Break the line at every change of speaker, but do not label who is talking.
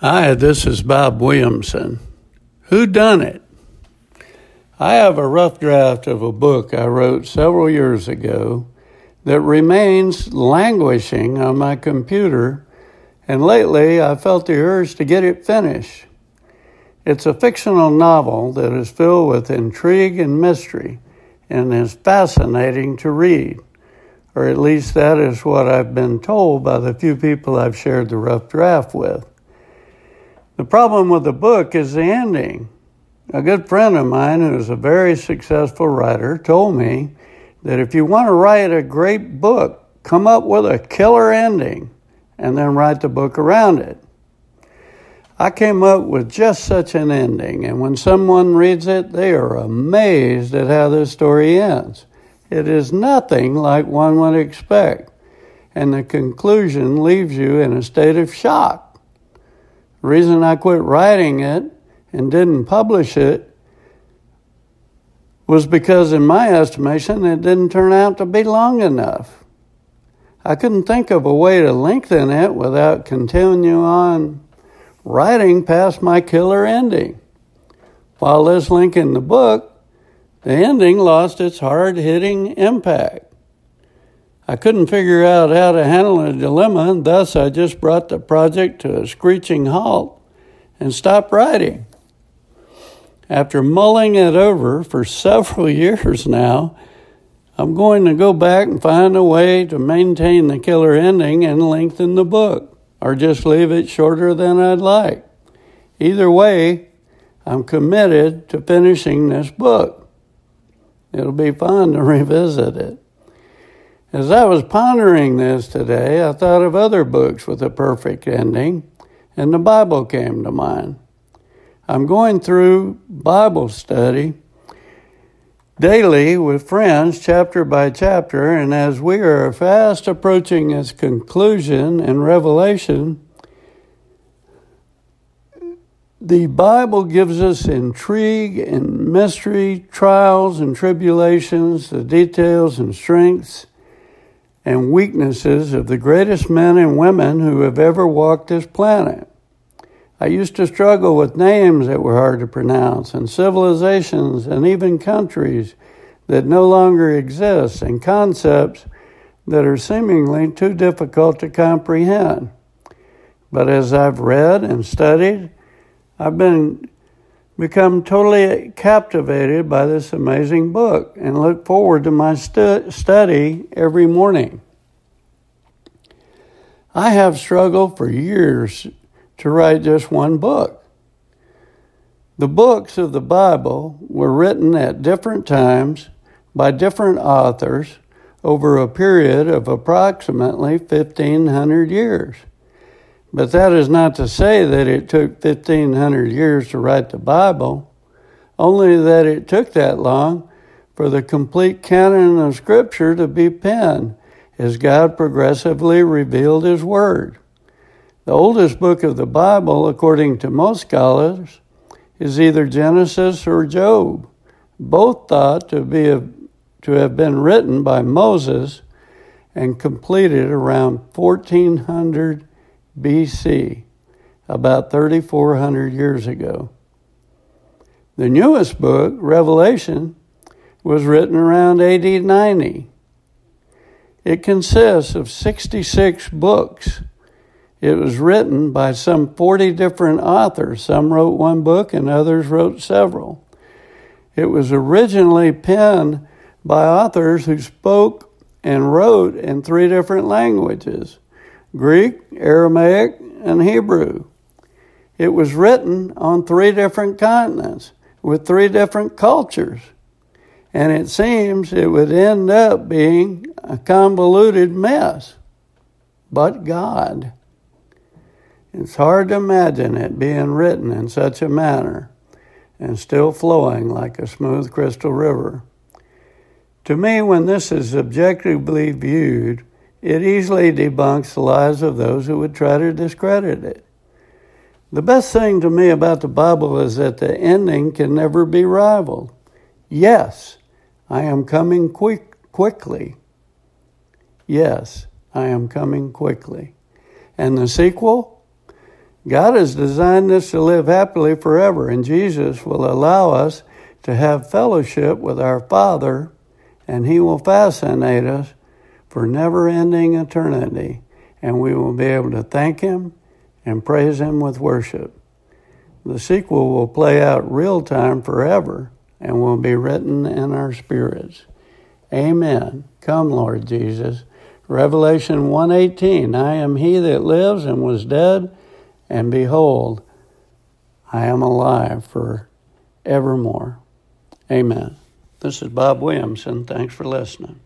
Hi, this is Bob Williamson. Who done it? I have a rough draft of a book I wrote several years ago that remains languishing on my computer, and lately I felt the urge to get it finished. It's a fictional novel that is filled with intrigue and mystery and is fascinating to read, or at least that is what I've been told by the few people I've shared the rough draft with. The problem with the book is the ending. A good friend of mine, who is a very successful writer, told me that if you want to write a great book, come up with a killer ending and then write the book around it. I came up with just such an ending, and when someone reads it, they are amazed at how this story ends. It is nothing like one would expect, and the conclusion leaves you in a state of shock. The reason I quit writing it and didn't publish it was because, in my estimation, it didn't turn out to be long enough. I couldn't think of a way to lengthen it without continuing on writing past my killer ending. While this link in the book, the ending lost its hard hitting impact. I couldn't figure out how to handle a dilemma, and thus I just brought the project to a screeching halt and stopped writing. After mulling it over for several years now, I'm going to go back and find a way to maintain the killer ending and lengthen the book, or just leave it shorter than I'd like. Either way, I'm committed to finishing this book. It'll be fun to revisit it. As I was pondering this today, I thought of other books with a perfect ending, and the Bible came to mind. I'm going through Bible study daily with friends, chapter by chapter, and as we are fast approaching its conclusion and revelation, the Bible gives us intrigue and mystery, trials and tribulations, the details and strengths and weaknesses of the greatest men and women who have ever walked this planet. I used to struggle with names that were hard to pronounce, and civilizations, and even countries that no longer exist, and concepts that are seemingly too difficult to comprehend. But as I've read and studied, I've been become totally captivated by this amazing book and look forward to my stu- study every morning. I have struggled for years to write just one book. The books of the Bible were written at different times by different authors over a period of approximately 1500 years. But that is not to say that it took 1,500 years to write the Bible, only that it took that long for the complete canon of Scripture to be penned as God progressively revealed His Word. The oldest book of the Bible, according to most scholars, is either Genesis or Job, both thought to, be to have been written by Moses and completed around 1400 BC, about 3,400 years ago. The newest book, Revelation, was written around AD 90. It consists of 66 books. It was written by some 40 different authors. Some wrote one book and others wrote several. It was originally penned by authors who spoke and wrote in three different languages Greek, Aramaic, and Hebrew. It was written on three different continents with three different cultures. And it seems it would end up being a convoluted mess. But God. It's hard to imagine it being written in such a manner and still flowing like a smooth crystal river. To me, when this is objectively viewed, it easily debunks the lies of those who would try to discredit it. The best thing to me about the Bible is that the ending can never be rivaled. Yes, I am coming quick, quickly. Yes, I am coming quickly. And the sequel? God has designed us to live happily forever, and Jesus will allow us to have fellowship with our Father, and He will fascinate us for never ending eternity, and we will be able to thank Him and praise Him with worship. The sequel will play out real time forever and will be written in our spirits. Amen. Come, Lord Jesus. Revelation 1:18 I am he that lives and was dead and behold I am alive for evermore. Amen. This is Bob Williamson. Thanks for listening.